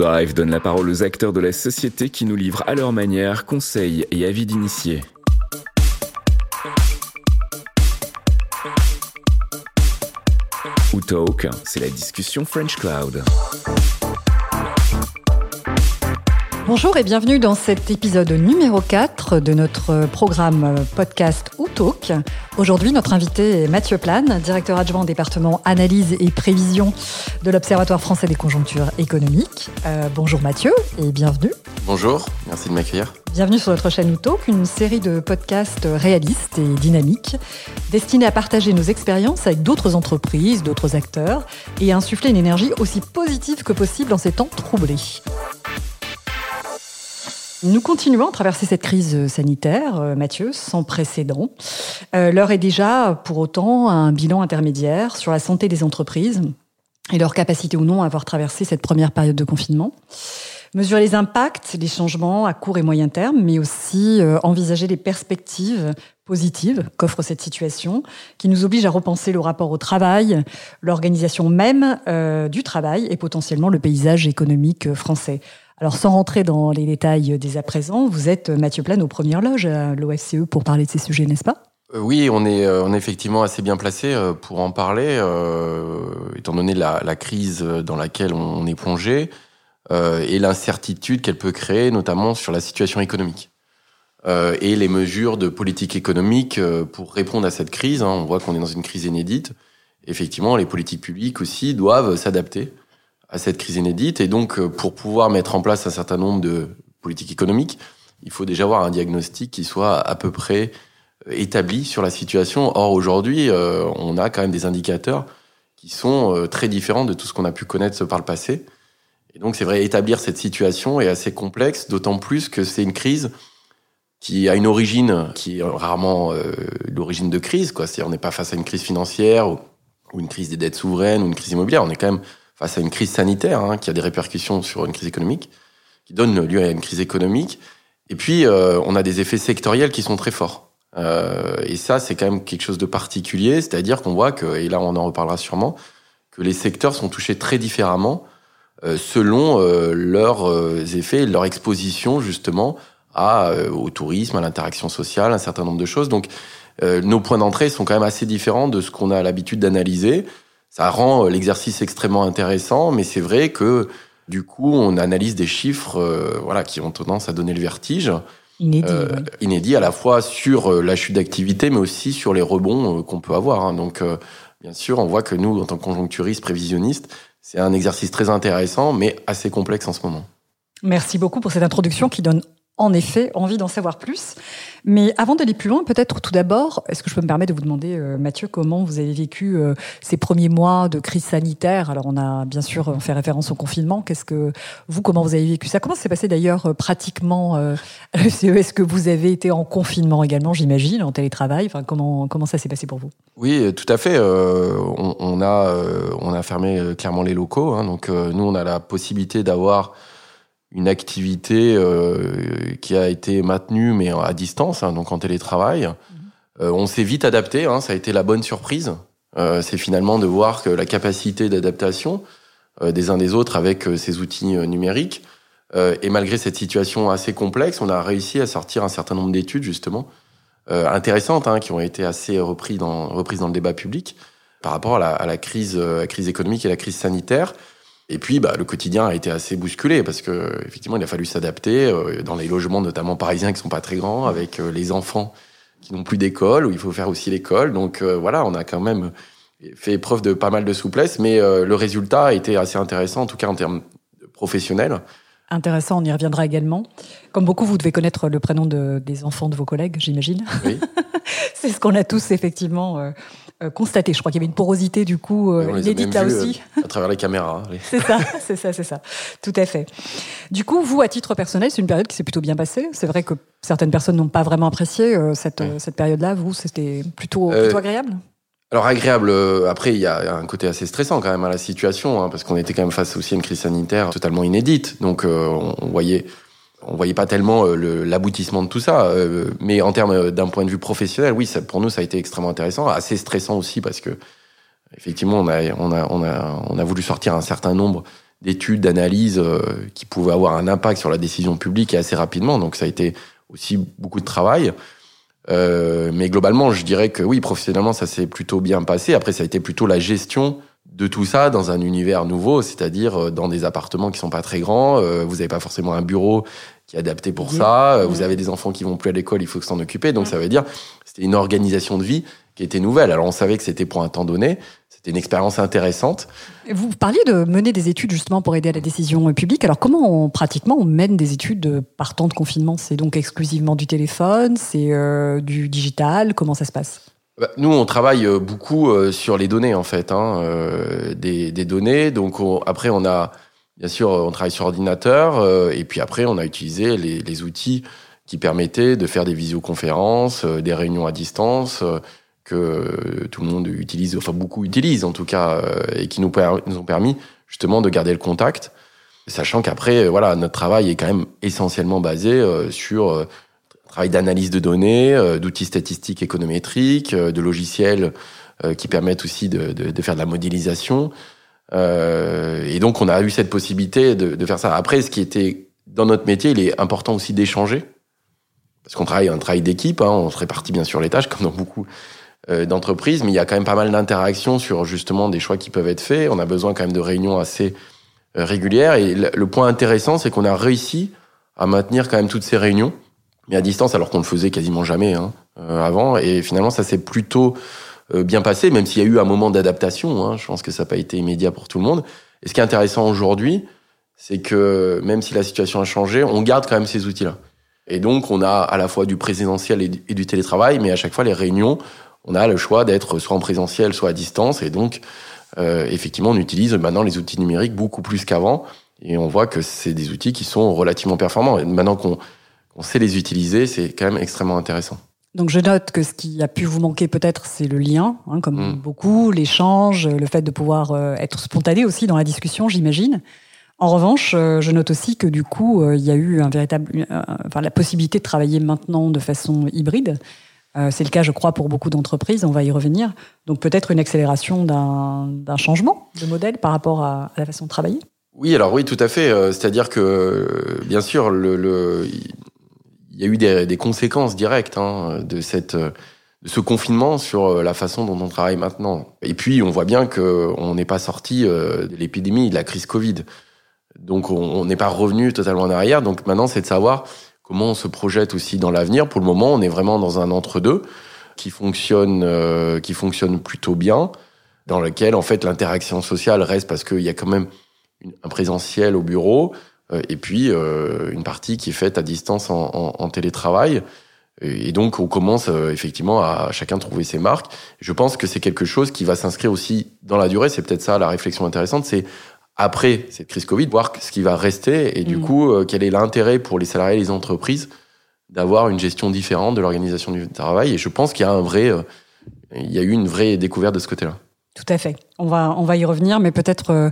Drive donne la parole aux acteurs de la société qui nous livrent à leur manière conseils et avis d'initiés. Ou Talk, c'est la discussion French Cloud. Bonjour et bienvenue dans cet épisode numéro 4 de notre programme podcast Talk. Aujourd'hui, notre invité est Mathieu Plane, directeur adjoint au département analyse et prévision de l'Observatoire français des conjonctures économiques. Euh, bonjour Mathieu et bienvenue. Bonjour, merci de m'accueillir. Bienvenue sur notre chaîne Talk, une série de podcasts réalistes et dynamiques destinés à partager nos expériences avec d'autres entreprises, d'autres acteurs et à insuffler une énergie aussi positive que possible en ces temps troublés. Nous continuons à traverser cette crise sanitaire, euh, Mathieu, sans précédent. Euh, l'heure est déjà, pour autant, un bilan intermédiaire sur la santé des entreprises et leur capacité ou non à avoir traversé cette première période de confinement. Mesurer les impacts, les changements à court et moyen terme, mais aussi euh, envisager les perspectives positives qu'offre cette situation, qui nous oblige à repenser le rapport au travail, l'organisation même du travail et potentiellement le paysage économique français. Alors sans rentrer dans les détails dès à présent, vous êtes Mathieu Plane aux premières loges à l'OFCE pour parler de ces sujets, n'est-ce pas? Euh, oui, on est, euh, on est effectivement assez bien placé euh, pour en parler, étant donné la, la, crise dans laquelle on est plongé et l'incertitude qu'elle peut créer, notamment sur la situation économique. et les mesures de politique économique pour répondre à cette crise. Hein. on voit qu'on est dans une crise inédite. Effectivement, les politiques publiques aussi doivent s'adapter à cette crise inédite. Et donc, euh, pour pouvoir mettre en place un certain nombre de politiques économiques, il faut déjà avoir un diagnostic qui soit à peu près euh, établi sur la situation. Or, aujourd'hui, euh, on a quand même des indicateurs qui sont très différents de tout ce qu'on a pu connaître par le passé. Et donc, c'est vrai, établir cette situation est assez complexe, d'autant plus que c'est une crise qui a une origine qui est rarement l'origine de crise. Quoi. C'est, on n'est pas face à une crise financière ou, ou, une crise des dettes souveraines ou une crise immobilière. On est quand même face à une crise sanitaire hein, qui a des répercussions sur une crise économique, qui donne lieu à une crise économique. Et puis, euh, on a des effets sectoriels qui sont très forts. Euh, et ça, c'est quand même quelque chose de particulier, c'est-à-dire qu'on voit que, et là on en reparlera sûrement, que les secteurs sont touchés très différemment euh, selon euh, leurs euh, effets, leur exposition justement à, euh, au tourisme, à l'interaction sociale, un certain nombre de choses. Donc, nos points d'entrée sont quand même assez différents de ce qu'on a l'habitude d'analyser ça rend euh, l'exercice extrêmement intéressant, mais c'est vrai que du coup, on analyse des chiffres euh, voilà, qui ont tendance à donner le vertige. Inédit, euh, inédit à la fois sur la chute d'activité, mais aussi sur les rebonds qu'on peut avoir. Hein. Donc, bien sûr, on voit que nous, en tant que conjoncturistes, prévisionnistes, c'est un exercice très intéressant, mais assez complexe en ce moment. Merci beaucoup pour cette introduction qui donne en effet envie d'en savoir plus. Mais avant d'aller plus loin, peut-être tout d'abord, est-ce que je peux me permettre de vous demander, euh, Mathieu, comment vous avez vécu euh, ces premiers mois de crise sanitaire? Alors, on a bien sûr fait référence au confinement. Qu'est-ce que vous, comment vous avez vécu ça? Comment s'est passé d'ailleurs euh, pratiquement Est-ce que vous avez été en confinement également, j'imagine, en télétravail? Enfin, comment comment ça s'est passé pour vous? Oui, tout à fait. On, on, a on a fermé clairement les locaux. Hein, donc, nous, on a la possibilité d'avoir une activité euh, qui a été maintenue mais à distance, hein, donc en télétravail. Mhm. Euh, on s'est vite adapté, hein, ça a été la bonne surprise. Euh, c'est finalement de voir que la capacité d'adaptation euh, des uns des autres avec euh, ces outils euh, numériques. et malgré cette situation assez complexe, on a réussi à sortir un certain nombre d'études justement intéressantes hein, qui ont été assez repris dans, reprises dans le débat public par rapport à la, à la crise, à la crise économique et la crise sanitaire. Et puis, bah, le quotidien a été assez bousculé parce que effectivement, il a fallu s'adapter euh, dans les logements, notamment parisiens, qui sont pas très grands, avec euh, les enfants qui n'ont plus d'école où il faut faire aussi l'école. Donc euh, voilà, on a quand même fait preuve de pas mal de souplesse, mais le résultat a été assez intéressant, en tout cas en termes professionnels. Intéressant, on y reviendra également. Comme beaucoup, vous devez connaître le prénom de, des enfants de vos collègues, j'imagine. Oui. C'est ce qu'on a tous effectivement euh, constaté. Je crois qu'il y avait une porosité du coup euh, inédite là aussi. à travers les caméras. Hein, c'est ça, c'est ça, c'est ça. Tout à fait. Du coup, vous, à titre personnel, c'est une période qui s'est plutôt bien passée. C'est vrai que certaines personnes n'ont pas vraiment apprécié cette, cette période-là. Vous, c'était plutôt, plutôt agréable? alors agréable. Après, il y a un côté assez stressant quand même à la situation, hein, parce qu'on était quand même face aussi à une crise sanitaire totalement inédite. Donc, on, voyait, on voyait pas tellement l'aboutissement de tout ça. mais en termes d'un point de vue professionnel, oui, ça, pour nous, ça a été extrêmement intéressant, assez stressant aussi parce que effectivement, on a, on a, on a, voulu sortir un certain nombre d'études, d'analyses euh, qui pouvaient avoir un impact sur la décision publique assez rapidement. Donc ça a été aussi beaucoup de travail. Euh, mais globalement, je dirais que oui, professionnellement, ça s'est plutôt bien passé. Après, ça a été plutôt la gestion de tout ça dans un univers nouveau, c'est-à-dire euh, dans des appartements qui sont pas très grands. Euh, vous n'avez pas forcément un bureau qui est adapté pour ça. Vous avez des enfants qui vont plus à l'école, il faut s'en occuper. Donc ça veut dire c'était une organisation de vie qui était nouvelle. Alors on savait que c'était pour un temps donné, c'était une expérience intéressante. Vous parliez de mener des études justement pour aider à la décision publique. Alors comment on, pratiquement on mène des études par temps de confinement? C'est donc exclusivement du téléphone, c'est euh, du digital? Comment ça se passe? Nous, on travaille euh, beaucoup euh, sur les données en fait, hein, des, des, données. Donc après, on a bien sûr, on travaille sur ordinateur, et puis après, on a utilisé les, les, outils qui permettaient de faire des visioconférences, des réunions à distance que tout le monde utilise, enfin beaucoup utilisent en tout cas, euh, et qui nous, nous ont permis justement de garder le contact, sachant qu'après, euh, voilà, notre travail est quand même essentiellement basé euh, sur travail d'analyse de données, d'outils statistiques économétriques, de logiciels qui permettent aussi de, de, de, faire de la modélisation. et donc, on a eu cette possibilité de, de, faire ça. Après, ce qui était dans notre métier, il est important aussi d'échanger. Parce qu'on travaille un travail d'équipe, hein, on se répartit bien sûr les tâches, comme dans beaucoup euh, d'entreprise, mais il y a quand même pas mal d'interactions sur justement des choix qui peuvent être faits. On a besoin quand même de réunions assez euh, régulières. Et le point intéressant, c'est qu'on a réussi à maintenir quand même toutes ces réunions, mais à distance, alors qu'on le faisait quasiment jamais hein, euh, avant. Et finalement, ça s'est plutôt bien passé, même s'il y a eu un moment d'adaptation. Hein. Je pense que ça n'a pas été immédiat pour tout le monde. Et ce qui est intéressant aujourd'hui, c'est que même si la situation a changé, on garde quand même ces outils-là. Et donc, on a à la fois du présentiel et du télétravail, mais à chaque fois, les réunions, on a le choix d'être soit en présentiel, soit à distance. Et donc, euh, effectivement, on utilise maintenant les outils numériques beaucoup plus qu'avant. Et on voit que c'est des outils qui sont relativement performants. Et maintenant qu'on sait les utiliser, c'est quand même extrêmement intéressant. Donc je note que ce qui a pu vous manquer peut-être, c'est le lien, hein, comme mm. beaucoup, l'échange, le fait de pouvoir euh, être spontané aussi dans la discussion, j'imagine. En revanche, euh, je note aussi que du coup, il y a eu un véritable, enfin la possibilité de travailler maintenant de façon hybride. Euh, c'est le cas, je crois, pour beaucoup d'entreprises, on va y revenir. Donc peut-être une accélération d'un changement de modèle par rapport à, la façon de travailler? Oui, alors oui, tout à fait. Euh, c'est-à-dire que, bien sûr, le, il y a eu des, conséquences directes hein, de, cette, de ce confinement sur la façon dont on travaille maintenant. Et puis, on voit bien qu'on n'est pas sorti euh, de l'épidémie, de la crise Covid. Donc, on n'est pas revenu totalement en arrière. Donc maintenant, c'est de savoir comment on se projette aussi dans l'avenir. Pour le moment, on est vraiment dans un entre-deux qui fonctionne, euh, qui fonctionne plutôt bien, dans lequel en fait l'interaction sociale reste parce qu'il y a quand même un présentiel au bureau euh, et puis euh, une partie qui est faite à distance en, en, télétravail. Et donc on commence effectivement à chacun trouver ses marques. Je pense que c'est quelque chose qui va s'inscrire aussi dans la durée. C'est peut-être ça la réflexion intéressante. C'est après cette crise Covid, voir ce qui va rester et du mm. coup, euh, quel est l'intérêt pour les salariés et les entreprises d'avoir une gestion différente de l'organisation du travail? Et je pense qu'il y a un vrai, euh, il y a eu une vraie découverte de ce côté-là. Tout à fait. On va, on va y revenir, mais peut-être euh,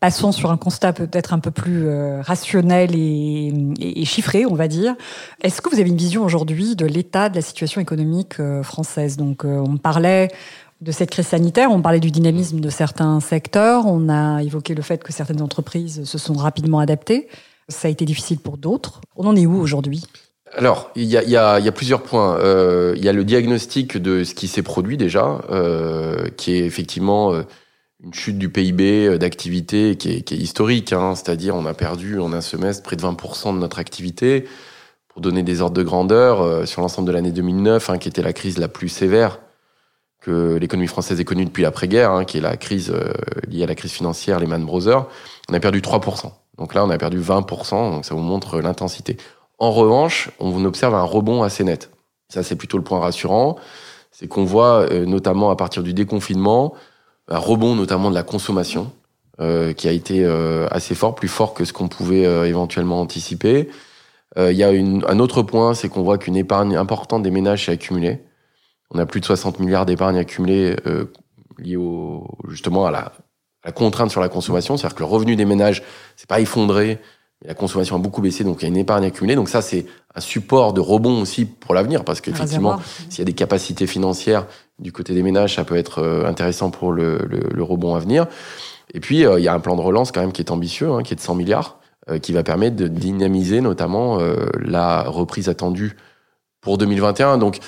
passons sur un constat peut-être un peu plus rationnel et, chiffré, on va dire. Est-ce que vous avez une vision aujourd'hui de l'état de la situation économique française? Donc, on parlait de cette crise sanitaire. On parlait du dynamisme de certains secteurs. On a évoqué le fait que certaines entreprises se sont rapidement adaptées. Ça a été difficile pour d'autres. On en est où aujourd'hui? Alors, il y a, plusieurs points. Euh, il y a le diagnostic de ce qui s'est produit déjà, euh, qui est effectivement euh, une chute du PIB d'activité qui est, qui est historique. Hein, C'est-à-dire, on a perdu en un semestre près de 20% de notre activité. Pour donner des ordres de grandeur, sur l'ensemble de l'année 2009, hein, qui était la crise la plus sévère que l'économie française est connue depuis l'après-guerre, hein, qui est la crise euh, liée à la crise financière, les Man Brothers, on a perdu 3%. Donc là, on a perdu 20%, donc ça vous montre l'intensité. En revanche, on observe un rebond assez net. Ça, c'est plutôt le point rassurant. C'est qu'on voit, euh, notamment à partir du déconfinement, un rebond notamment de la consommation, euh, qui a été euh, assez fort, plus fort que ce qu'on pouvait éventuellement anticiper. Il y a une, un autre point, c'est qu'on voit qu'une épargne importante des ménages s'est accumulée. On a plus de 60 milliards d'épargne accumulée euh, liée au, justement à la, la, contrainte sur la consommation. C'est-à-dire que le revenu des ménages, c'est pas effondré, mais la consommation a beaucoup baissé, donc il y a une épargne accumulée. Donc ça, c'est un support de rebond aussi pour l'avenir, parce qu'effectivement, s'il y a des capacités financières du côté des ménages, ça peut être intéressant pour le, rebond à venir. Et puis, il y a un plan de relance quand même qui est ambitieux, hein, qui est de 100 milliards, qui va permettre de dynamiser notamment la reprise attendue pour 2021. Donc,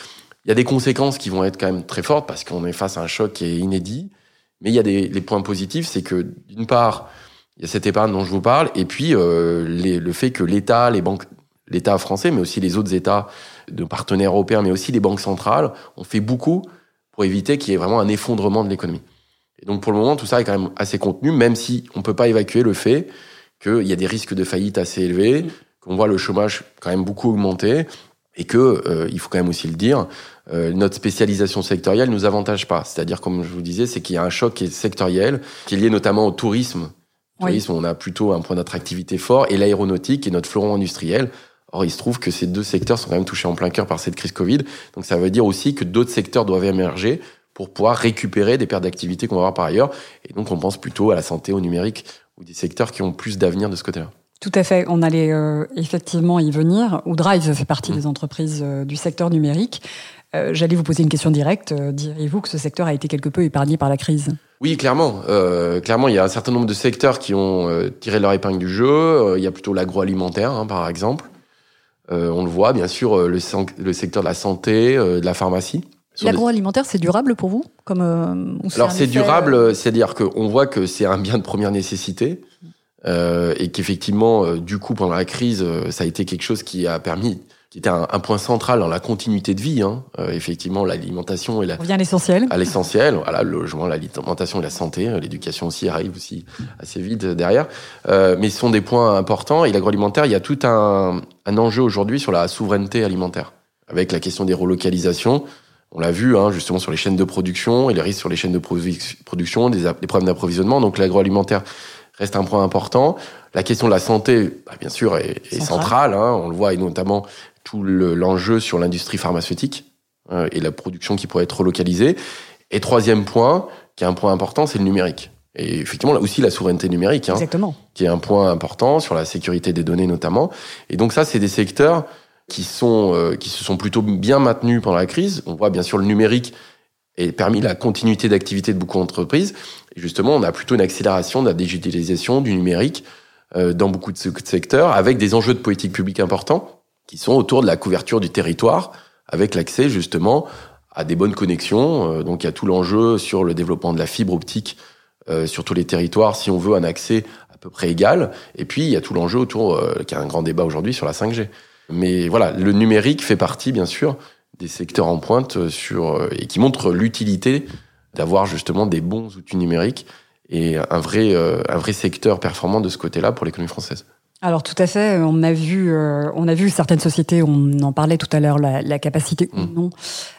il y a des conséquences qui vont être quand même très fortes parce qu'on est face à un choc qui est inédit. Mais il y a des les points positifs, c'est que d'une part, il y a cette épargne dont je vous parle, et puis euh, le fait que l'État, les banques, l'État français, mais aussi les autres États de partenaires européens, mais aussi les banques centrales, ont fait beaucoup pour éviter qu'il y ait vraiment un effondrement de l'économie. Et donc pour le moment, tout ça est quand même assez contenu, même si on peut pas évacuer le fait qu'il y a des risques de faillite assez élevés, qu'on voit le chômage quand même beaucoup augmenter, et que euh, il faut quand même aussi le dire, euh, notre spécialisation sectorielle nous avantage pas. C'est-à-dire, comme je vous disais, c'est qu'il y a un choc qui est sectoriel, qui est lié notamment au tourisme. Au tourisme, on a plutôt un point d'attractivité fort, et l'aéronautique est notre fleuron industriel. Or, il se trouve que ces deux secteurs sont quand même touchés en plein cœur par cette crise Covid. Donc, ça veut dire aussi que d'autres secteurs doivent émerger pour pouvoir récupérer des pertes d'activité qu'on va avoir par ailleurs. Et donc, on pense plutôt à la santé, au numérique, ou des secteurs qui ont plus d'avenir de ce côté-là. Tout à fait. On allait euh, effectivement y venir. Drive fait partie mmh. des entreprises euh, du secteur numérique. Euh, j'allais vous poser une question directe. Diriez-vous que ce secteur a été quelque peu épargné par la crise? Oui, clairement. clairement, il y a un certain nombre de secteurs qui ont tiré leur épingle du jeu. il y a plutôt l'agroalimentaire, hein, par exemple. On le voit, bien sûr, le, le, secteur de la santé, de la pharmacie. L'agroalimentaire, c'est durable pour vous comme, Alors, c'est durable, c'est-à-dire qu'on voit que c'est un bien de première nécessité. Euh, et qu'effectivement, euh, du coup, pendant la crise, euh, ça a été quelque chose qui a permis, qui était un, point central dans la continuité de vie. Hein. effectivement, l'alimentation et la. On revient à l'essentiel. À l'essentiel, voilà, le logement, l'alimentation et la santé, l'éducation aussi arrive aussi assez vite derrière. mais ce sont des points importants. Et l'agroalimentaire, il y a tout un, un enjeu aujourd'hui sur la souveraineté alimentaire, avec la question des relocalisations. On l'a vu hein, justement sur les chaînes de production et les risques sur les chaînes de production, des, des problèmes d'approvisionnement. Donc l'agroalimentaire reste un point important. La question de la santé, bah, bien sûr, est, centrale. Hein. on le voit, et notamment tout l'enjeu sur l'industrie pharmaceutique euh, et la production qui pourrait être relocalisée. Et troisième point, qui est un point important, c'est le numérique. Et effectivement, là aussi, la souveraineté numérique, hein, qui est un point important sur la sécurité des données notamment. Et donc ça, c'est des secteurs qui sont euh, qui se sont plutôt bien maintenus pendant la crise. On voit bien sûr le numérique et permis la continuité d'activité de beaucoup d'entreprises. Et justement, on a plutôt une accélération de la digitalisation, du numérique euh, dans beaucoup de secteurs, avec des enjeux de politique publique importants qui sont autour de la couverture du territoire, avec l'accès justement à des bonnes connexions. Euh, donc il y a tout l'enjeu sur le développement de la fibre optique euh, sur tous les territoires, si on veut un accès à peu près égal. Et puis il y a tout l'enjeu autour, qui a un grand débat aujourd'hui sur la 5G. Mais voilà, le numérique fait partie, bien sûr, des secteurs en pointe sur euh, et qui montrent l'utilité d'avoir justement des bons outils numériques et un vrai euh, un vrai secteur performant de ce côté-là pour l'économie française. Alors tout à fait, on a vu, euh, on a vu certaines sociétés, on en parlait tout à l'heure, la, la, capacité ou mmh. non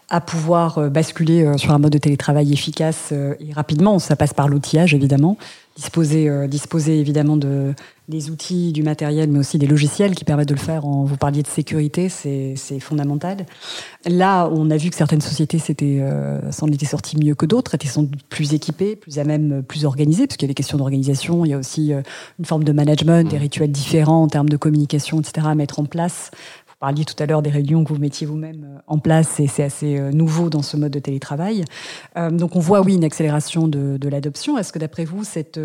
à pouvoir basculer sur un mode de télétravail efficace et rapidement. Ça passe par l'outillage évidemment, disposer, disposer évidemment de des outils, du matériel, mais aussi des logiciels qui permettent de le faire. En, vous parliez de sécurité, c'est fondamental. Là, on a vu que certaines sociétés euh, s'en étaient sorties mieux que d'autres, étaient sans doute plus équipées, plus à même, plus organisées, parce qu'il y a des questions d'organisation, il y a aussi euh, une forme de management, des rituels différents en termes de communication, etc. à mettre en place parliez tout à l'heure des réunions que vous mettiez vous-même euh, en place et c'est assez euh, nouveau dans ce mode de télétravail. Euh, donc on voit oui une accélération de, de l'adoption. Est-ce que d'après vous, cette,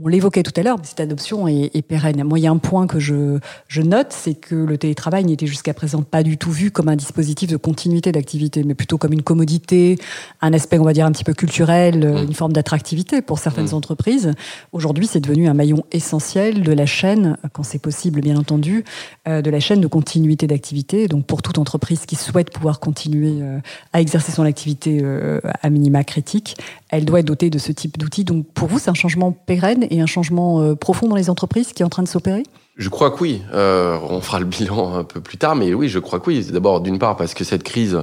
on l'évoquait tout à l'heure, cette adoption est, est, pérenne? Moi, il y a un point que je, je note, c'est que le télétravail n'était jusqu'à présent pas du tout vu comme un dispositif de continuité d'activité, mais plutôt comme une commodité, un aspect, on va dire, un petit peu culturel, mmh. une forme d'attractivité pour certaines mmh. entreprises. Aujourd'hui, c'est devenu un maillon essentiel de la chaîne, quand c'est possible, bien entendu, de la chaîne de continuité d'activité donc pour toute entreprise qui souhaite pouvoir continuer euh, à exercer son activité euh, à minima critique, elle doit être dotée de ce type d'outils. Donc pour vous, c'est un changement pérenne et un changement euh, profond dans les entreprises qui est en train de s'opérer? Je crois que oui. on fera le bilan un peu plus tard, mais oui, je crois que oui. D'abord, d'une part, parce que cette crise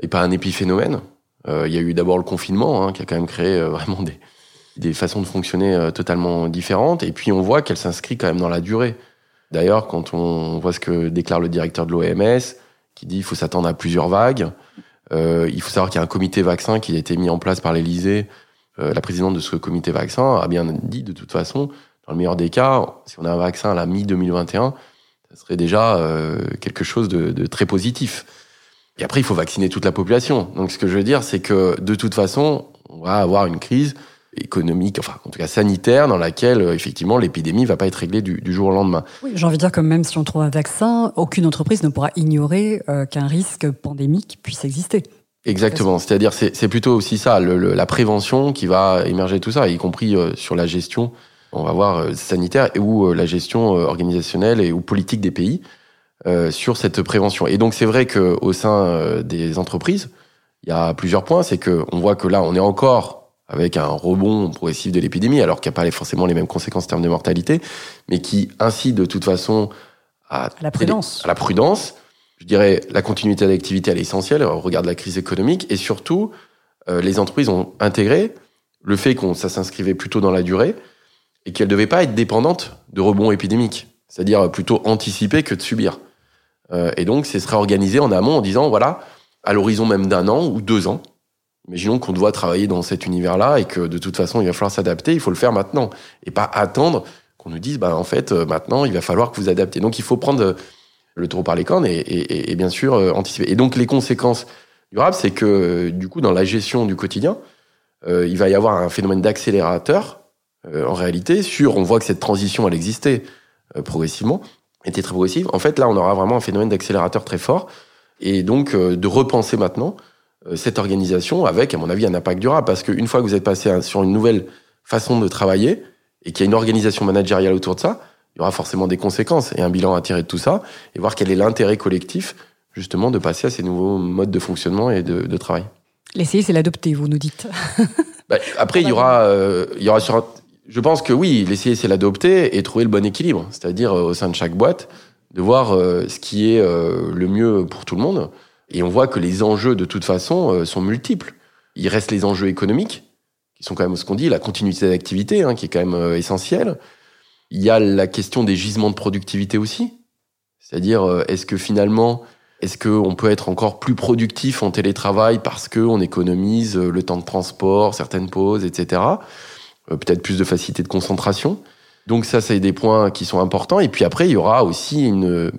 n'est pas un épiphénomène. il y a eu d'abord le confinement, hein, qui a quand même créé vraiment des, des façons de fonctionner totalement différentes. Et puis, on voit qu'elle s'inscrit quand même dans la durée. D'ailleurs, quand on voit ce que déclare le directeur de l'OMS, qui dit qu'il faut s'attendre à plusieurs vagues, euh, il faut savoir qu'il y a un comité vaccin qui a été mis en place par l'Élysée. Euh, la présidente de ce comité vaccin a bien dit, de toute façon, dans le meilleur des cas, si on a un vaccin à la mi-2021, ça serait déjà euh, quelque chose de, de, très positif. Et après, il faut vacciner toute la population. Donc, ce que je veux dire, c'est que de toute façon, on va avoir une crise économique, enfin en tout cas sanitaire, dans laquelle euh, effectivement l'épidémie va pas être réglée du, jour au lendemain. Oui, j'ai envie de dire que même si on trouve un vaccin, aucune entreprise ne pourra ignorer euh, qu'un risque pandémique puisse exister. Exactement, c'est-à-dire c'est plutôt aussi ça, le, la prévention qui va émerger tout ça, y compris euh, sur la gestion, on va voir sanitaire et ou la gestion organisationnelle et ou politique des pays sur cette prévention. Et donc c'est vrai que au sein des entreprises, il y a plusieurs points, c'est que on voit que là on est encore avec un rebond progressif de l'épidémie, alors qu'il n'y a pas forcément les mêmes conséquences en termes de mortalité, mais qui incite de toute façon à, la prudence. À la prudence. Je dirais la continuité d'activité, elle est essentielle au regard de la crise économique, et surtout, euh, les entreprises ont intégré le fait qu'on ça s'inscrivait plutôt dans la durée et qu'elles ne devaient pas être dépendantes de rebonds épidémiques, c'est-à-dire plutôt anticiper que de subir. Euh, et donc, c'est serait organisé en amont en disant, voilà, à l'horizon même d'un an ou deux ans, Imaginons qu'on doit travailler dans cet univers-là et que de toute façon, il va falloir s'adapter, il faut le faire maintenant et pas attendre qu'on nous dise, bah, en fait, euh, maintenant, il va falloir que vous adaptez. Donc, il faut prendre euh, le taureau par les cornes et, bien sûr euh, anticiper. Et donc, les conséquences durables, c'est que du coup, dans la gestion du quotidien, il va y avoir un phénomène d'accélérateur en réalité sur, on voit que cette transition, elle existait progressivement, était très progressive. En fait, là, on aura vraiment un phénomène d'accélérateur très fort et donc de repenser maintenant euh, cette organisation avec, à mon avis, un impact durable. Parce qu'une fois que vous êtes passé sur une nouvelle façon de travailler et qu'il y a une organisation managériale autour de ça, il y aura forcément des conséquences et un bilan à tirer de tout ça et voir quel est l'intérêt collectif justement de passer à ces nouveaux modes de fonctionnement et de, travail. L'essayer, c'est l'adopter, vous nous dites. Bah, après, il y aura, euh, il y aura sur, je pense que oui, l'essayer, c'est l'adopter et trouver le bon équilibre, c'est-à-dire euh, au sein de chaque boîte, de voir ce qui est le mieux pour tout le monde. Et on voit que les enjeux, de toute façon, euh, sont multiples. Il reste les enjeux économiques, qui sont quand même ce qu'on dit, la continuité d'activité, hein, qui est quand même euh, essentielle. Il y a la question des gisements de productivité aussi. C'est-à-dire, euh, est-ce que finalement, est-ce qu'on peut être encore plus productif en télétravail parce qu'on économise le temps de transport, certaines pauses, etc. Peut-être plus de facilité de concentration. Donc ça, c'est des points qui sont importants. Et puis après, il y aura aussi une,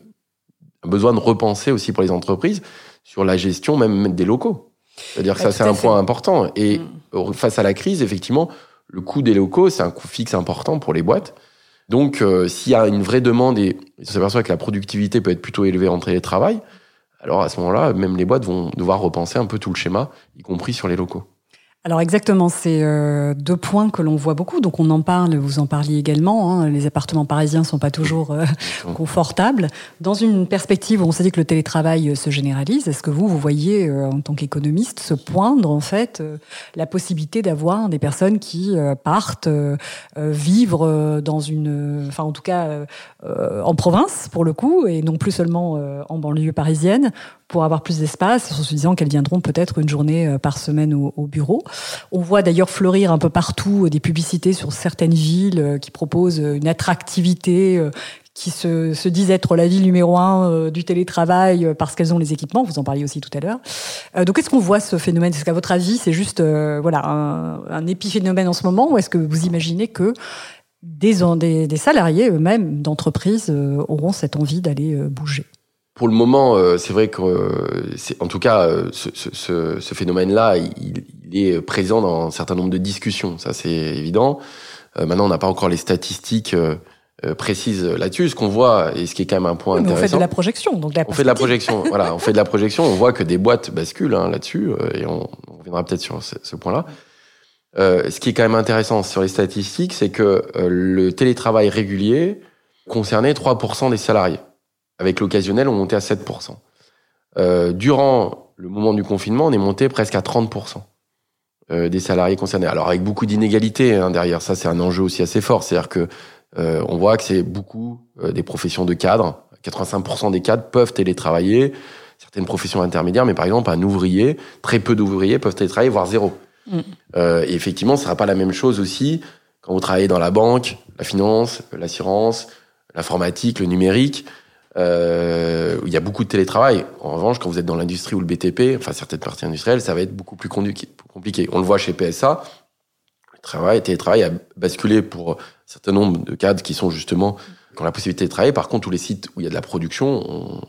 un besoin de repenser aussi pour les entreprises sur la gestion même des locaux. C'est-à-dire que ça, c'est un point important. Et mm. face à la crise, effectivement, le coût des locaux, c'est un coût fixe important pour les boîtes. Donc, euh, s'il y a une vraie demande et on s'aperçoit que la productivité peut être plutôt élevée en télétravail, alors à ce moment-là, même les boîtes vont devoir repenser un peu tout le schéma, y compris sur les locaux. Alors exactement, c'est euh, deux points que l'on voit beaucoup. Donc on en parle, vous en parliez également. Hein, les appartements parisiens sont pas toujours euh, confortables. Dans une perspective où on s'est dit que le télétravail euh, se généralise, est-ce que vous, vous voyez en tant qu'économiste se poindre en fait la possibilité d'avoir des personnes qui partent vivre dans une, enfin en tout cas en province pour le coup et non plus seulement en banlieue parisienne pour avoir plus d'espace, en se disant qu'elles viendront peut-être une journée euh, par semaine au, bureau. On voit d'ailleurs fleurir un peu partout euh, des publicités sur certaines villes euh, qui proposent une attractivité qui se, se, disent être la ville numéro un du télétravail parce qu'elles ont les équipements. Vous en parliez aussi tout à l'heure. donc, est-ce qu'on voit ce phénomène? Est-ce qu'à votre avis, c'est juste voilà un, épiphénomène en ce moment, ou est-ce que vous imaginez que des, des salariés eux-mêmes d'entreprises auront cette envie d'aller bouger? Pour le moment, euh, c'est vrai que, euh, en tout cas, euh, ce, ce, ce phénomène-là, il, il, est présent dans un certain nombre de discussions. Ça, c'est évident. maintenant, on n'a pas encore les statistiques précises là-dessus. Ce qu'on voit, et ce qui est quand même un point intéressant. On fait de la projection, donc On fait de la projection. voilà, on fait de la projection. On voit que des boîtes basculent hein, là-dessus, et on, on reviendra peut-être sur ce, ce point-là. ce qui est quand même intéressant sur les statistiques, c'est que le télétravail régulier concernait 3% des salariés avec l'occasionnel, on montait à 7%. Euh, durant le moment du confinement, on est monté presque à 30% euh, des salariés concernés. Alors avec beaucoup d'inégalités hein, derrière, ça c'est un enjeu aussi assez fort. C'est-à-dire que euh, on voit que c'est beaucoup euh, des professions de cadres. 85% des cadres peuvent télétravailler. Certaines professions intermédiaires, mais par exemple un ouvrier, très peu d'ouvriers peuvent télétravailler, voire zéro. Mm. Euh, et effectivement, ce sera pas la même chose aussi quand vous travaillez dans la banque, la finance, l'assurance, l'informatique, le numérique euh, il y a beaucoup de télétravail. En revanche, quand vous êtes dans l'industrie ou le BTP, enfin certaines parties industrielles, ça va être beaucoup plus compliqué. On le voit chez PSA. Le travail, télétravail a basculé pour un certain nombre de cadres qui sont justement qui ont la possibilité de travailler. Par contre, tous les sites où il y a de la production,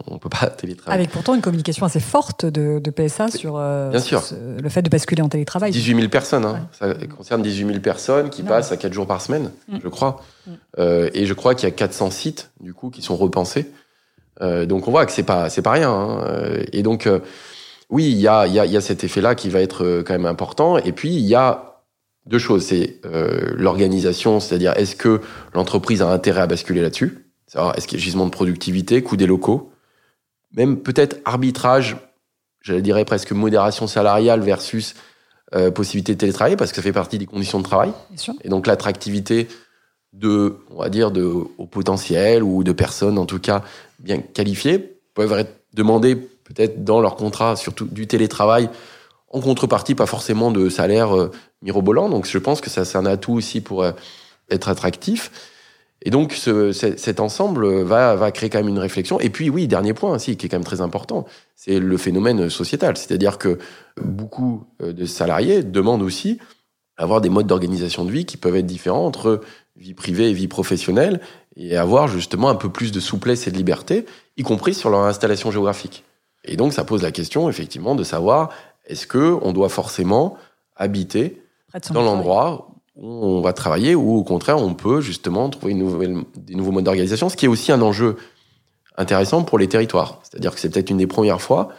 on ne peut pas télétravailler. Avec pourtant une communication assez forte de, PSA sur, euh, Bien sûr. le fait de basculer en télétravail. 18 000 personnes, hein. ça concerne 18 000 personnes qui passent à 4 jours par semaine, mm. je crois. Mm. Euh, et je crois qu'il y a 400 sites, du coup, qui sont repensés. Euh, donc on voit que c'est pas c'est pas rien. Hein. Et donc oui, il y a, y, a, y a cet effet-là qui va être quand même important. Et puis il y a deux choses. C'est euh, l'organisation, c'est-à-dire est-ce que l'entreprise a intérêt à basculer là-dessus? Est-ce qu'il y a gisement de productivité, coût des locaux? Même peut-être arbitrage, j'allais dire presque modération salariale versus euh, possibilité de télétravail, parce que ça fait partie des conditions de travail. Et donc l'attractivité de, on va dire, de au potentiel ou de personnes en tout cas bien qualifiées peuvent être demandées peut-être dans leur contrat, surtout du télétravail, en contrepartie pas forcément de salaire euh, mirobolant. Donc je pense que ça c'est un atout aussi pour euh, être attractif. Et donc ce, cet ensemble va, va créer quand même une réflexion. Et puis oui, dernier point aussi qui est quand même très important, c'est le phénomène sociétal. C'est-à-dire que beaucoup euh, de salariés demandent aussi avoir des modes d'organisation de vie qui peuvent être différents entre vie privée et vie professionnelle et avoir justement un peu plus de souplesse et de liberté, y compris sur leur installation géographique. Et donc ça pose la question effectivement de savoir est-ce que on doit forcément habiter dans l'endroit où on va travailler ou au contraire on peut justement trouver une nouvelle, des nouveaux modes d'organisation, ce qui est aussi un enjeu intéressant pour les territoires. C'est-à-dire que c'est peut-être une des premières fois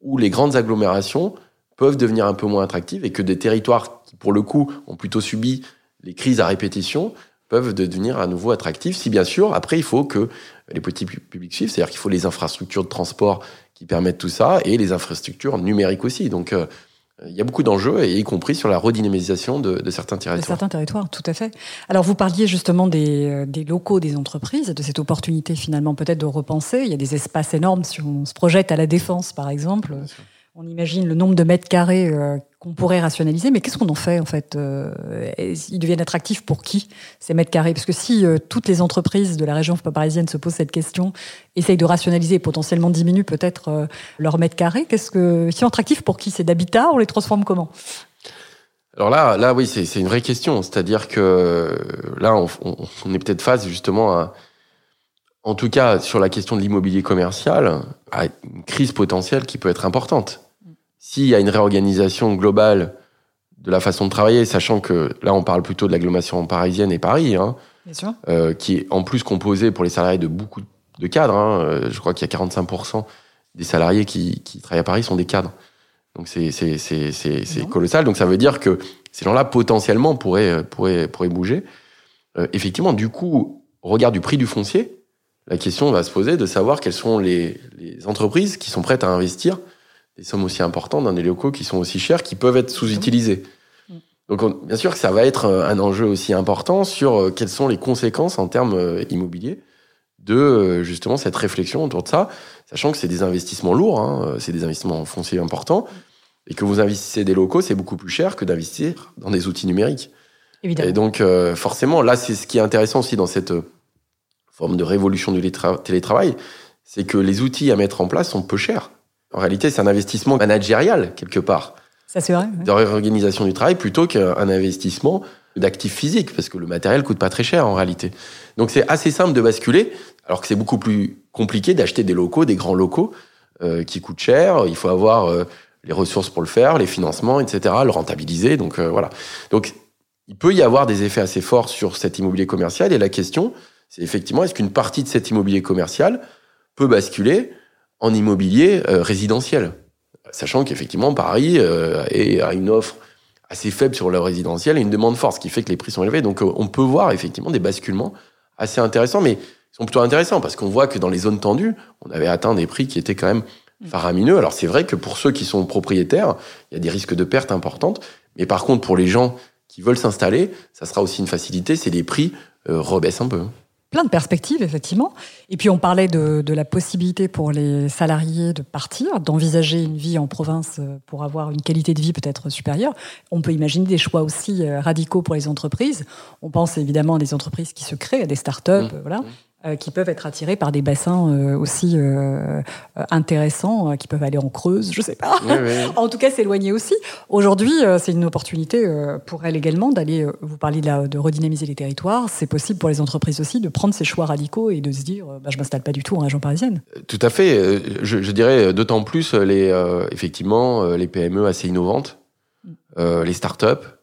où les grandes agglomérations peuvent devenir un peu moins attractives et que des territoires qui, pour le coup, ont plutôt subi les crises à répétition, peuvent devenir à nouveau attractifs. Si bien sûr, après, il faut que les petits publics suivent, c'est-à-dire qu'il faut les infrastructures de transport qui permettent tout ça et les infrastructures numériques aussi. Donc, euh, il y a beaucoup d'enjeux, et y compris sur la redynamisation de, de, certains territoires. De certains territoires, tout à fait. Alors, vous parliez justement des, euh, des locaux des entreprises, de cette opportunité finalement peut-être de repenser. Il y a des espaces énormes, si on se projette à la défense, par exemple. On imagine le nombre de mètres carrés euh, qu'on pourrait rationaliser, mais qu'est-ce qu'on en fait en fait euh, Ils deviennent attractifs pour qui ces mètres carrés? Parce que si euh, toutes les entreprises de la région parisienne se posent cette question, essayent de rationaliser et potentiellement diminuent peut-être leurs mètres carrés, qu'est-ce que si attractifs pour qui? C'est d'habitat On les transforme comment? Alors là, là oui, c'est une vraie question. C'est-à-dire que là, on, on est peut-être face justement à, en tout cas sur la question de l'immobilier commercial, à une crise potentielle qui peut être importante. S'il y a une réorganisation globale de la façon de travailler, sachant que là on parle plutôt de l'agglomération parisienne et Paris, hein, euh, qui est en plus composée pour les salariés de beaucoup de cadres. Hein, euh, je crois qu'il y a 45% des salariés qui, qui, travaillent à Paris sont des cadres. Donc c'est colossal. Donc ça veut dire que ces gens-là potentiellement pourraient, pourraient, pourraient bouger. Euh, effectivement, du coup, au regard du prix du foncier, la question va se poser de savoir quelles sont les, les entreprises qui sont prêtes à investir des sommes aussi importantes dans des locaux qui sont aussi chers, qui peuvent être sous-utilisés. Mm. Donc, bien sûr que ça va être euh, un enjeu aussi important sur euh, quelles sont les conséquences en termes euh, immobiliers de justement cette réflexion autour de ça, sachant que c'est des investissements lourds, hein, c'est des investissements fonciers importants, et que vous investissez des locaux, c'est beaucoup plus cher que d'investir dans des outils numériques. Évidemment. Et donc, forcément, là, c'est ce qui est intéressant aussi dans cette forme de révolution du télétravail, c'est que les outils à mettre en place sont peu chers. En réalité, c'est un investissement managérial, quelque part. Ça, c'est vrai. De réorganisation du travail plutôt qu'un investissement d'actifs physiques, parce que le matériel coûte pas très cher en réalité. Donc c'est assez simple de basculer, alors que c'est beaucoup plus compliqué d'acheter des locaux, des grands locaux, euh, qui coûtent cher. Il faut avoir euh, les ressources pour le faire, les financements, etc., le rentabiliser. Donc euh, voilà. Donc il peut y avoir des effets assez forts sur cet immobilier commercial. Et la question, c'est effectivement, est-ce qu'une partie de cet immobilier commercial peut basculer en immobilier euh, résidentiel. Sachant qu'effectivement, Paris euh, a une offre assez faible sur le résidentiel et une demande forte, ce qui fait que les prix sont élevés. Donc euh, on peut voir effectivement des basculements assez intéressants, mais ils sont plutôt intéressants parce qu'on voit que dans les zones tendues, on avait atteint des prix qui étaient quand même faramineux. Alors c'est vrai que pour ceux qui sont propriétaires, il y a des risques de perte importantes, mais par contre pour les gens qui veulent s'installer, ça sera aussi une facilité, c'est les prix rebaissent un peu plein de perspectives, effectivement. Et puis on parlait de, la possibilité pour les salariés de partir, d'envisager une vie en province euh, pour avoir une qualité de vie peut-être supérieure. On peut imaginer des choix aussi euh, radicaux pour les entreprises. On pense évidemment à des entreprises qui se créent, à des start-up, mmh. voilà. Euh, qui peuvent être attirés par des bassins euh, aussi euh, intéressants, qui peuvent aller en Creuse, je sais pas. en tout cas, s'éloigner aussi. Aujourd'hui, c'est une opportunité pour elles également d'aller. vous parliez de, de, redynamiser les territoires. C'est possible pour les entreprises aussi de prendre ces choix radicaux et de se dire, bah, je m'installe pas du tout en région parisienne. Tout à fait. Je, je dirais d'autant plus les effectivement les PME assez innovantes, mm. les startups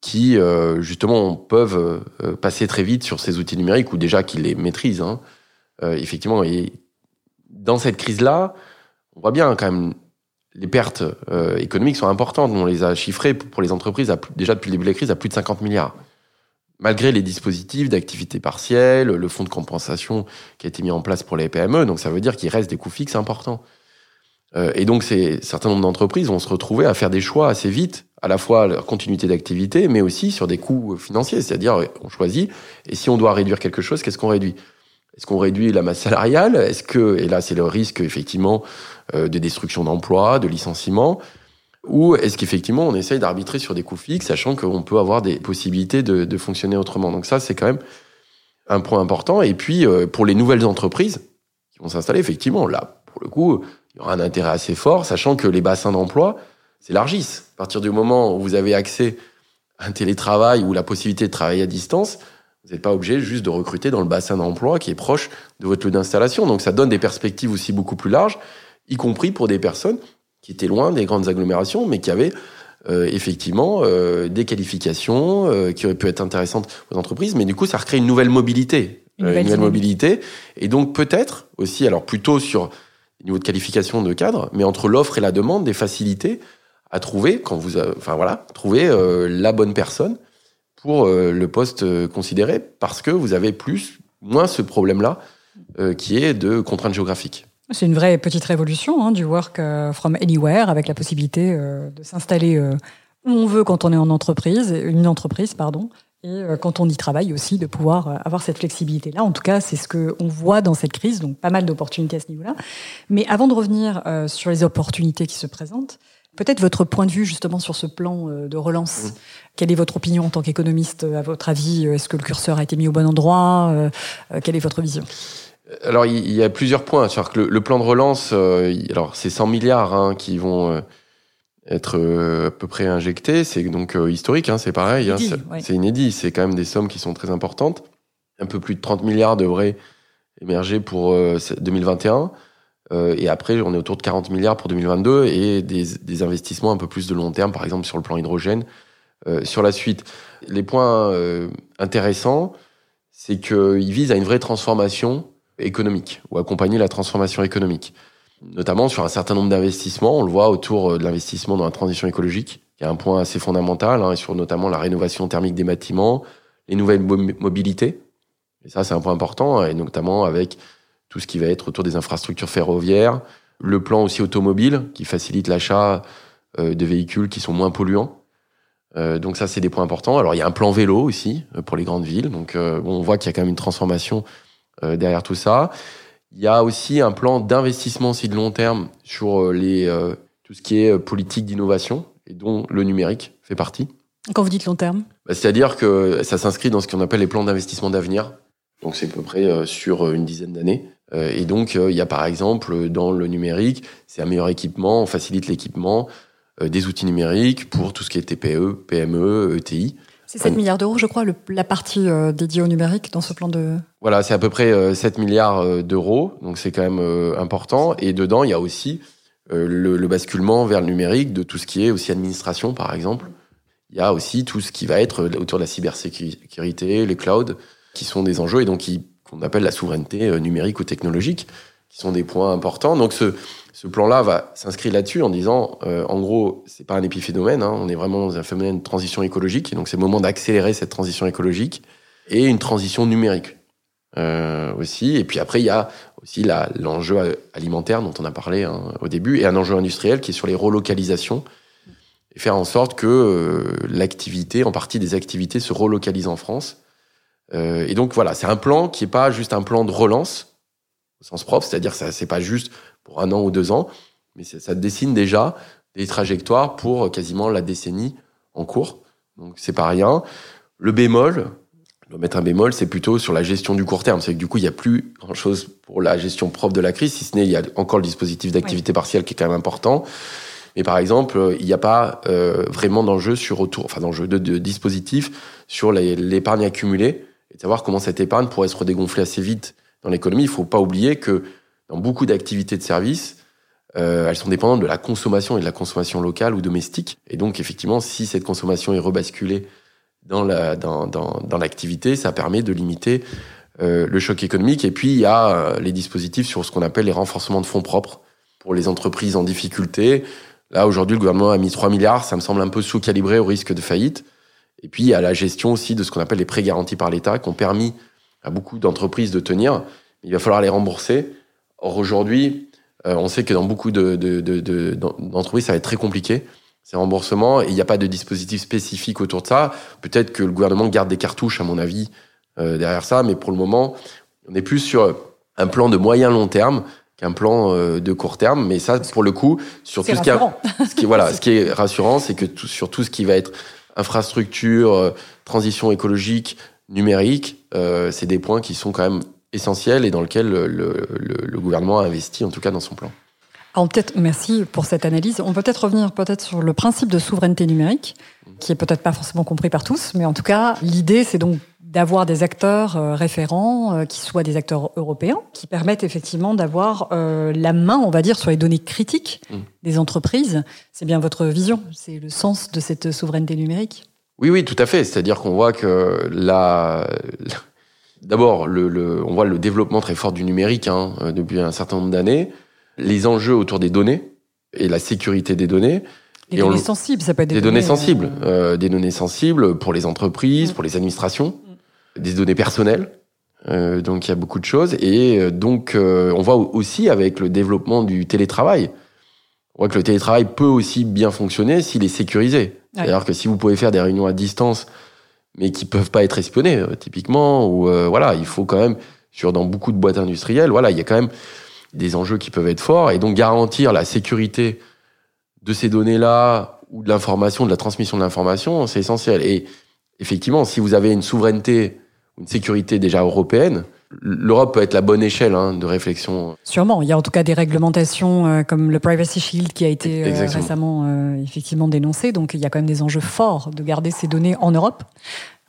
qui euh, justement peuvent euh, passer très vite sur ces outils numériques ou déjà qu'ils les maîtrisent. Hein. Euh, effectivement, et dans cette crise-là, on voit bien quand même les pertes économiques sont importantes. On les a chiffrées pour les entreprises à, déjà depuis le début de la crise à plus de 50 milliards. Malgré les dispositifs d'activité partielle, le fonds de compensation qui a été mis en place pour les PME, donc ça veut dire qu'il reste des coûts fixes importants. Et donc, c'est certain nombre d'entreprises vont se retrouver à faire des choix assez vite à la fois la continuité d'activité, mais aussi sur des coûts financiers. C'est-à-dire, on choisit, et si on doit réduire quelque chose, qu'est-ce qu'on réduit? Est-ce qu'on réduit la masse salariale? Est-ce que, et là c'est le risque effectivement euh, de destruction d'emplois, de licenciement, ou est-ce qu'effectivement on essaye d'arbitrer sur des coûts fixes, sachant qu'on peut avoir des possibilités de, de, fonctionner autrement? Donc ça, c'est quand même un point important. Et puis, euh, pour les nouvelles entreprises qui vont s'installer, effectivement, là, pour le coup, il y aura un intérêt assez fort, sachant que les bassins d'emploi, s'élargissent. À partir du moment où vous avez accès à un télétravail ou la possibilité de travailler à distance, vous n'êtes pas obligé juste de recruter dans le bassin d'emploi qui est proche de votre lieu d'installation. Donc ça donne des perspectives aussi beaucoup plus larges, y compris pour des personnes qui étaient loin des grandes agglomérations, mais qui avaient euh, effectivement euh, des qualifications euh, qui auraient pu être intéressantes aux entreprises. Mais du coup, ça recrée une nouvelle mobilité. Une nouvelle, mobilité. Et donc peut-être aussi, alors plutôt sur niveau de qualification de cadre, mais entre l'offre et la demande, des facilités à trouver quand vous, enfin voilà, trouver euh, la bonne personne pour euh, le poste euh, considéré, parce que vous avez plus, moins ce problème-là qui est de contraintes géographiques. C'est une vraie petite révolution hein, du work from anywhere, avec la possibilité de s'installer où on veut quand on est en entreprise, une entreprise, pardon, et quand on y travaille aussi, de pouvoir avoir cette flexibilité-là. En tout cas, c'est ce qu'on voit dans cette crise, donc pas mal d'opportunités à ce niveau-là. Mais avant de revenir sur les opportunités qui se présentent, Peut-être votre point de vue justement sur ce plan euh, de relance. Mmh. Quelle est votre opinion en tant qu'économiste À votre avis, est-ce que le curseur a été mis au bon endroit? Euh, euh, Quelle est votre vision? Alors, il y a plusieurs points. que le, plan de relance, alors c'est 100 milliards hein, qui vont être à peu près injectés. C'est donc historique, hein, c'est pareil. Hein, c'est inédit. C'est quand même des sommes qui sont très importantes. Un peu plus de 30 milliards devraient émerger pour 2021. Euh, et après, on est autour de 40 milliards pour 2022 et des, des, investissements un peu plus de long terme, par exemple sur le plan hydrogène, euh, sur la suite. Les points euh, intéressants, c'est qu'ils visent à une vraie transformation économique ou accompagner la transformation économique, notamment sur un certain nombre d'investissements. On le voit autour de l'investissement dans la transition écologique, qui est un point assez fondamental, hein, et sur notamment la rénovation thermique des bâtiments, les nouvelles mobilités. Et ça, c'est un point important, et notamment avec tout ce qui va être autour des infrastructures ferroviaires, le plan aussi automobile qui facilite l'achat euh, de véhicules qui sont moins polluants. Euh, donc ça, c'est des points importants. Alors il y a un plan vélo aussi euh, pour les grandes villes. Donc on voit qu'il y a quand même une transformation derrière tout ça. Il y a aussi un plan d'investissement aussi de long terme sur les tout ce qui est politique d'innovation et dont le numérique fait partie. Quand vous dites long terme bah, C'est-à-dire que ça s'inscrit dans ce qu'on appelle les plans d'investissement d'avenir. Donc c'est à peu près sur une dizaine d'années. Euh, et donc, euh, il y a par exemple dans le numérique, c'est un meilleur équipement, on facilite l'équipement euh, des outils numériques pour tout ce qui est TPE, PME, ETI. C'est 7 milliards d'euros, je crois, la partie dédiée au numérique dans ce plan de... Voilà, c'est à peu près 7 milliards d'euros, donc c'est quand même important. Et dedans, il y a aussi le, le, basculement vers le numérique de tout ce qui est aussi administration, par exemple. Il y a aussi tout ce qui va être autour de la cybersécurité, les clouds, qui sont des enjeux et donc qu'on appelle la souveraineté euh, numérique ou technologique, qui sont des points importants. Donc ce, ce plan-là va s'inscrire là-dessus en disant, euh, en gros, c'est pas un épiphénomène, hein, on est vraiment dans un phénomène de transition écologique, et donc c'est le moment d'accélérer cette transition écologique et une transition numérique euh, aussi. Et puis après, il y a aussi l'enjeu alimentaire dont on a parlé hein, au début, et un enjeu industriel qui est sur les relocalisations, et faire en sorte que euh, l'activité, en partie des activités, se relocalisent en France euh, et donc voilà, c'est un plan qui est pas juste un plan de relance au sens propre, c'est-à-dire que c'est pas juste pour un an ou deux ans, mais ça dessine déjà des trajectoires pour quasiment la décennie en cours. Donc c'est pas rien. Le bémol, je dois mettre un bémol, c'est plutôt sur la gestion du court terme. C'est que du coup, il n'y a plus grand-chose pour la gestion propre de la crise, si ce n'est il y a encore le dispositif d'activité partielle qui est quand même important. Mais par exemple, il n'y a pas euh, vraiment d'enjeu sur autour, enfin d'enjeu de, de, dispositif sur l'épargne accumulée et de savoir comment cette épargne pourrait se redégonfler assez vite dans l'économie. Il faut pas oublier que dans beaucoup d'activités de services, euh, elles sont dépendantes de la consommation et de la consommation locale ou domestique. Et donc, effectivement, si cette consommation est rebasculée dans la dans, dans, dans l'activité, ça permet de limiter euh, le choc économique. Et puis, il y a euh, les dispositifs sur ce qu'on appelle les renforcements de fonds propres pour les entreprises en difficulté. Là, aujourd'hui, le gouvernement a mis 3 milliards. Ça me semble un peu sous-calibré au risque de faillite. Et puis, il y a la gestion aussi de ce qu'on appelle les prêts garantis par l'État, qui ont permis à beaucoup d'entreprises de tenir. Il va falloir les rembourser. Or, aujourd'hui, euh, on sait que dans beaucoup d'entreprises, de, de, de, ça va être très compliqué, ces remboursements, et il n'y a pas de dispositif spécifique autour de ça. Peut-être que le gouvernement garde des cartouches, à mon avis, euh, derrière ça, mais pour le moment, on est plus sur un plan de moyen long terme qu'un plan euh, de court terme. Mais ça, pour le coup, sur tout ce qui, a, ce qui, voilà, ce qui est rassurant, c'est que tout, sur tout ce qui va être infrastructure, transition écologique, numérique, euh, c'est des points qui sont quand même essentiels et dans lesquels le, le, le, gouvernement a investi, en tout cas dans son plan. Alors peut-être, merci pour cette analyse. On peut peut-être revenir peut-être sur le principe de souveraineté numérique, qui est peut-être pas forcément compris par tous, mais en tout cas, l'idée, c'est donc d'avoir des acteurs euh, référents euh, qui soient des acteurs européens, qui permettent effectivement d'avoir euh, la main, on va dire, sur les données critiques mm. des entreprises. C'est bien votre vision, c'est le sens de cette souveraineté numérique? Oui, oui, tout à fait. C'est-à-dire qu'on voit que la, d'abord, le, le, on voit le développement très fort du numérique hein, depuis un certain nombre d'années, les enjeux autour des données et la sécurité des données. Des données sensibles, ça peut être des, données, sensibles, euh, des données sensibles pour les entreprises, mm. pour les administrations des données personnelles. Euh, donc il y a beaucoup de choses. Et euh, donc euh, on voit aussi avec le développement du télétravail, on voit que le télétravail peut aussi bien fonctionner s'il est sécurisé. C'est-à-dire que si vous pouvez faire des réunions à distance, mais qui peuvent pas être espionnées, typiquement, ou voilà, il faut quand même sur dans beaucoup de boîtes industrielles, voilà, il y a quand même des enjeux qui peuvent être forts et donc garantir la sécurité de ces données-là ou de l'information, de la transmission de l'information, c'est essentiel. Et effectivement, si vous avez une souveraineté une sécurité déjà européenne. L'Europe peut être la bonne échelle hein, de réflexion. Sûrement. Il y a en tout cas des réglementations euh, comme le Privacy Shield qui a été euh, récemment euh, effectivement dénoncé. Donc il y a quand même des enjeux forts de garder ces données en Europe.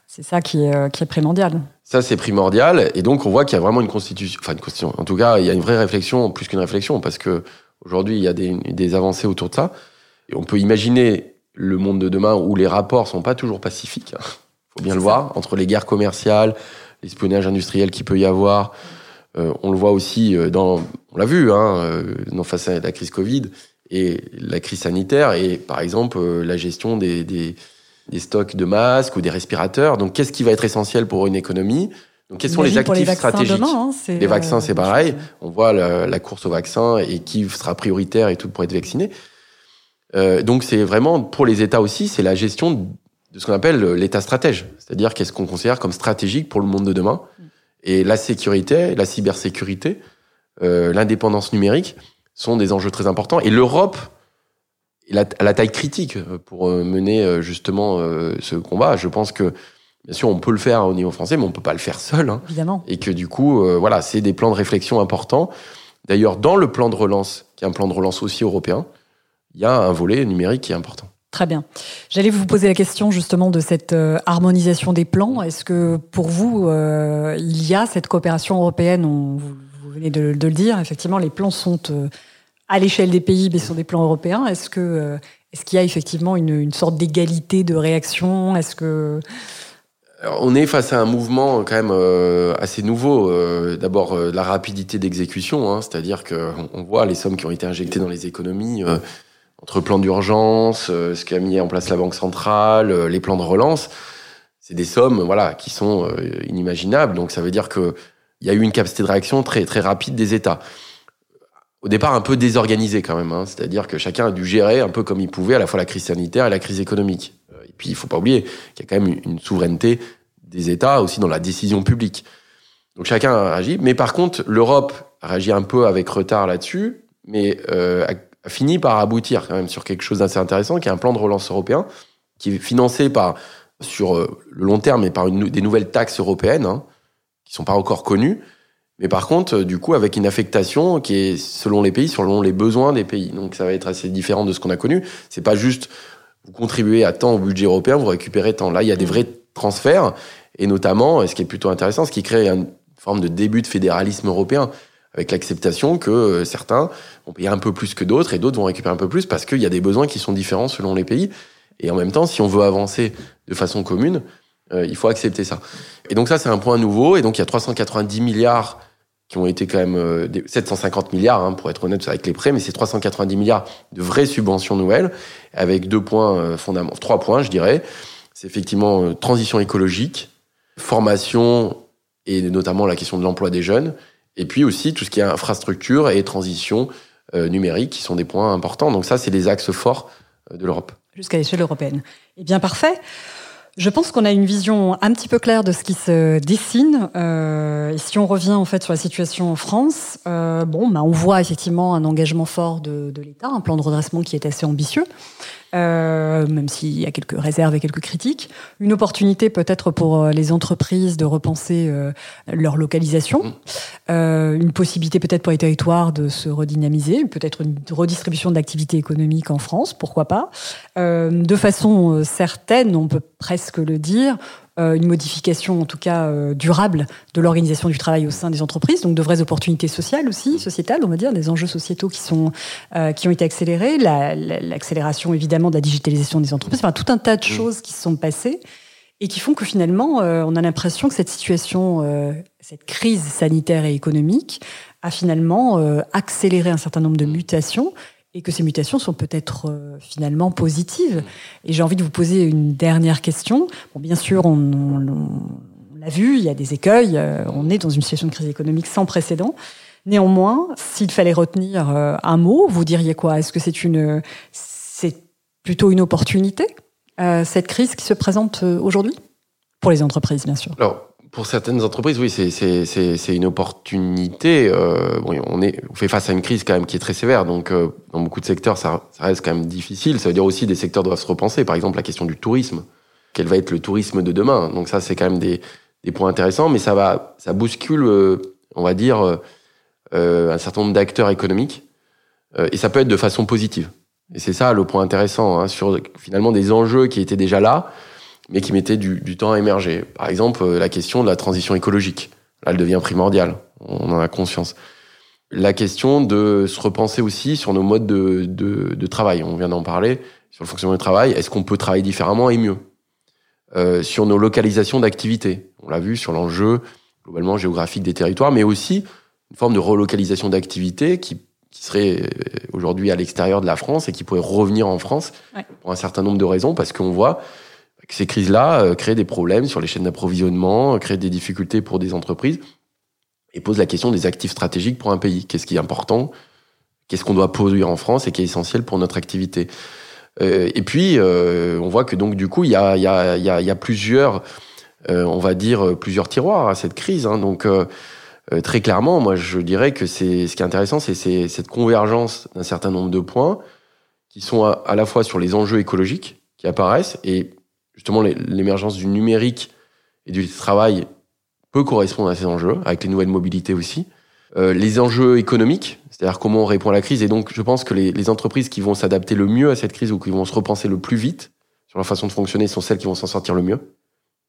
C'est ça qui est, qui est primordial. Ça, c'est primordial. Et donc, on voit qu'il y a vraiment une constitution, enfin, une constitution. En tout cas, il y a une vraie réflexion, plus qu'une réflexion, parce que aujourd'hui, il y a des, des avancées autour de ça. Et on peut imaginer le monde de demain où les rapports sont pas toujours pacifiques. Hein faut bien le voir, entre les guerres commerciales, l'espionnage industriel qu'il peut y avoir. Euh, on le voit aussi euh, dans, on l'a vu, hein, euh, face à la crise Covid et la crise sanitaire et par exemple euh, la gestion des, des, des, stocks de masques ou des respirateurs. Donc qu'est-ce qui va être essentiel pour une économie? Donc, quels sont les actifs les stratégiques? demain, hein, Les vaccins, c'est pareil. On voit la, la, course aux vaccins et qui sera prioritaire et tout pour être vacciné. Euh, donc, c'est vraiment pour les États aussi, c'est la gestion de ce qu'on appelle l'état stratège, c'est-à-dire qu'est-ce qu'on considère comme stratégique pour le monde de demain. Et la sécurité, la cybersécurité, euh, l'indépendance numérique sont des enjeux très importants. Et l'Europe est à la taille critique pour euh, mener euh, justement euh, ce combat. Je pense que bien sûr on peut le faire au niveau français, mais on peut pas le faire seul. Hein. Évidemment. Et que du coup, voilà, c'est des plans de réflexion importants. D'ailleurs, dans le plan de relance, qui est un plan de relance aussi européen, il y a un volet numérique qui est important. Très bien. J'allais vous poser la question justement de cette euh, harmonisation des plans. Est-ce que pour vous, euh, il y a cette coopération européenne vous, venez de, le dire, effectivement, les plans sont euh, à l'échelle des pays, mais sur des plans européens. Est-ce que est-ce qu'il y a effectivement une, sorte d'égalité de réaction? Est-ce que on est face à un mouvement quand même assez nouveau. D'abord, la rapidité d'exécution, hein, c'est-à-dire qu'on on voit les sommes qui ont été injectées dans les économies entre plans d'urgence, euh, ce qu'a mis en place la Banque centrale, euh, les plans de relance, c'est des sommes voilà qui sont euh, inimaginables. Donc ça veut dire que il y a eu une capacité de réaction très très rapide des États. Au départ, un peu désorganisé quand même. Hein. C'est-à-dire que chacun a dû gérer un peu comme il pouvait à la fois la crise sanitaire et la crise économique. Et puis il faut pas oublier qu'il y a quand même une souveraineté des États aussi dans la décision publique. Donc chacun a réagi. Mais par contre, l'Europe a un peu avec retard là-dessus. Mais euh, a fini par aboutir quand même sur quelque chose d'assez intéressant, qui est un plan de relance européen, qui est financé par sur le long terme et par une, des nouvelles taxes européennes hein, qui sont pas encore connues. Mais par contre, du coup, avec une affectation qui est selon les pays, selon les besoins des pays. Donc ça va être assez différent de ce qu'on a connu. C'est pas juste vous contribuez à temps au budget européen, vous récupérez tant. Là, il y a des vrais transferts et notamment, ce qui est plutôt intéressant, ce qui crée une forme de début de fédéralisme européen avec l'acceptation que euh, certains vont payer un peu plus que d'autres et d'autres vont récupérer un peu plus parce qu'il y a des besoins qui sont différents selon les pays. Et en même temps, si on veut avancer de façon commune, euh, il faut accepter ça. Et donc ça, c'est un point nouveau. Et donc il y a 390 milliards qui ont été quand même euh, 750 milliards, hein, pour être honnête avec les prêts, mais c'est 390 milliards de vraies subventions nouvelles, avec deux points euh, fondamentaux, trois points, je dirais. C'est effectivement euh, transition écologique, formation et notamment la question de l'emploi des jeunes, et puis aussi tout ce qui est infrastructure et transition euh, numérique, qui sont des points importants. Donc ça, c'est les axes forts euh, de l'Europe. Jusqu'à l'échelle européenne. Eh bien, parfait. Je pense qu'on a une vision un petit peu claire de ce qui se dessine. Euh, et si on revient en fait sur la situation en France, bon, bah, on voit effectivement un engagement fort de l'État, un plan de redressement qui est assez ambitieux euh, même s'il y a quelques réserves et quelques critiques. Une opportunité peut-être pour euh, les entreprises de repenser euh, leur localisation. Mmh. Euh, une possibilité peut-être pour les territoires de se redynamiser, peut-être une redistribution de l'activité économique en France, pourquoi pas. Euh, de façon certaine, on peut presque le dire, une modification en tout cas euh, durable de l'organisation du travail au sein des entreprises, donc de vraies opportunités sociales aussi, sociétales, on va dire, des enjeux sociétaux qui sont euh, qui ont été accélérés, l'accélération la, évidemment de la digitalisation des entreprises, enfin tout un tas de mmh. choses qui se sont passées et qui font que finalement on a l'impression que cette situation, cette crise sanitaire et économique a finalement accéléré un certain nombre de mutations et que ces mutations sont peut-être euh, finalement positives. Et j'ai envie de vous poser une dernière question. Bon, bien sûr, on, on, on l'a vu, il y a des écueils, euh, on est dans une situation de crise économique sans précédent. Néanmoins, s'il fallait retenir euh, un mot, vous diriez quoi? Est-ce que c'est une, c'est plutôt une opportunité cette crise qui se présente aujourd'hui? Pour les entreprises, bien sûr Alors, pour certaines entreprises, oui, c'est une opportunité. Euh, bon, on, est, on fait face à une crise quand même qui est très sévère, donc euh, dans beaucoup de secteurs, ça, ça, reste quand même difficile. Ça veut dire aussi des secteurs doivent se repenser. Par exemple, la question du tourisme. Quel va être le tourisme de demain? Donc ça, c'est quand même des, des, points intéressants, mais ça va, ça bouscule, euh, on va dire, euh, un certain nombre d'acteurs économiques, euh, et ça peut être de façon positive. Et c'est ça le point intéressant hein, sur finalement des enjeux qui étaient déjà là mais qui mettait du, du, temps à émerger. Par exemple, euh, la question de la transition écologique. Là, elle devient primordiale. On en a conscience. La question de se repenser aussi sur nos modes de, de, de travail. On vient d'en parler. Sur le fonctionnement du travail, est-ce qu'on peut travailler différemment et mieux? Euh, Sur nos localisations d'activités. On l'a vu sur l'enjeu globalement géographique des territoires, mais aussi une forme de relocalisation d'activités qui, qui serait euh, aujourd'hui à l'extérieur de la France et qui pourrait revenir en France ouais. pour un certain nombre de raisons, parce qu'on voit ces crises-là euh, créent des problèmes sur les chaînes d'approvisionnement, créent des difficultés pour des entreprises et posent la question des actifs stratégiques pour un pays. Qu'est-ce qui est important? Qu'est-ce qu'on doit produire en France et qui est essentiel pour notre activité? Euh, Et puis, euh, on voit que donc du coup, il y a, y, a, y, a, y a plusieurs, euh, on va dire, plusieurs tiroirs à cette crise. Hein. Donc, euh, euh, très clairement, moi, je dirais que c'est ce qui est intéressant, c'est cette convergence d'un certain nombre de points qui sont à la fois sur les enjeux écologiques qui apparaissent et justement l'émergence du numérique et du travail peut correspondre à ces enjeux, avec les nouvelles mobilités aussi. Euh, les enjeux économiques, c'est-à-dire comment on répond à la crise. Et donc, je pense que les, les entreprises qui vont s'adapter le mieux à cette crise ou qui vont se repenser le plus vite sur leur façon de fonctionner sont celles qui vont s'en sortir le mieux.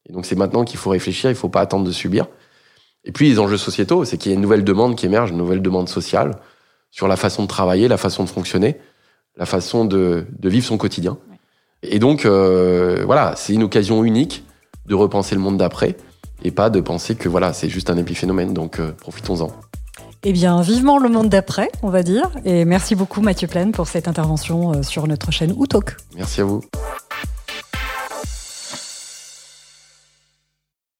Et donc, c'est maintenant qu'il faut réfléchir, il ne faut pas attendre de subir. Et puis, les enjeux sociétaux, c'est qu'il y a une nouvelle demande qui émerge, une nouvelle demande sociale sur la façon de travailler, la façon de fonctionner, la façon de, de vivre son quotidien. Et donc, euh, voilà, c'est une occasion unique de repenser le monde d'après et pas de penser que voilà, c'est juste un épiphénomène. Donc, euh, profitons-en. Eh bien, vivement le monde d'après, on va dire. Et merci beaucoup, Mathieu Plaine, pour cette intervention euh, sur notre chaîne Outalk. Merci à vous.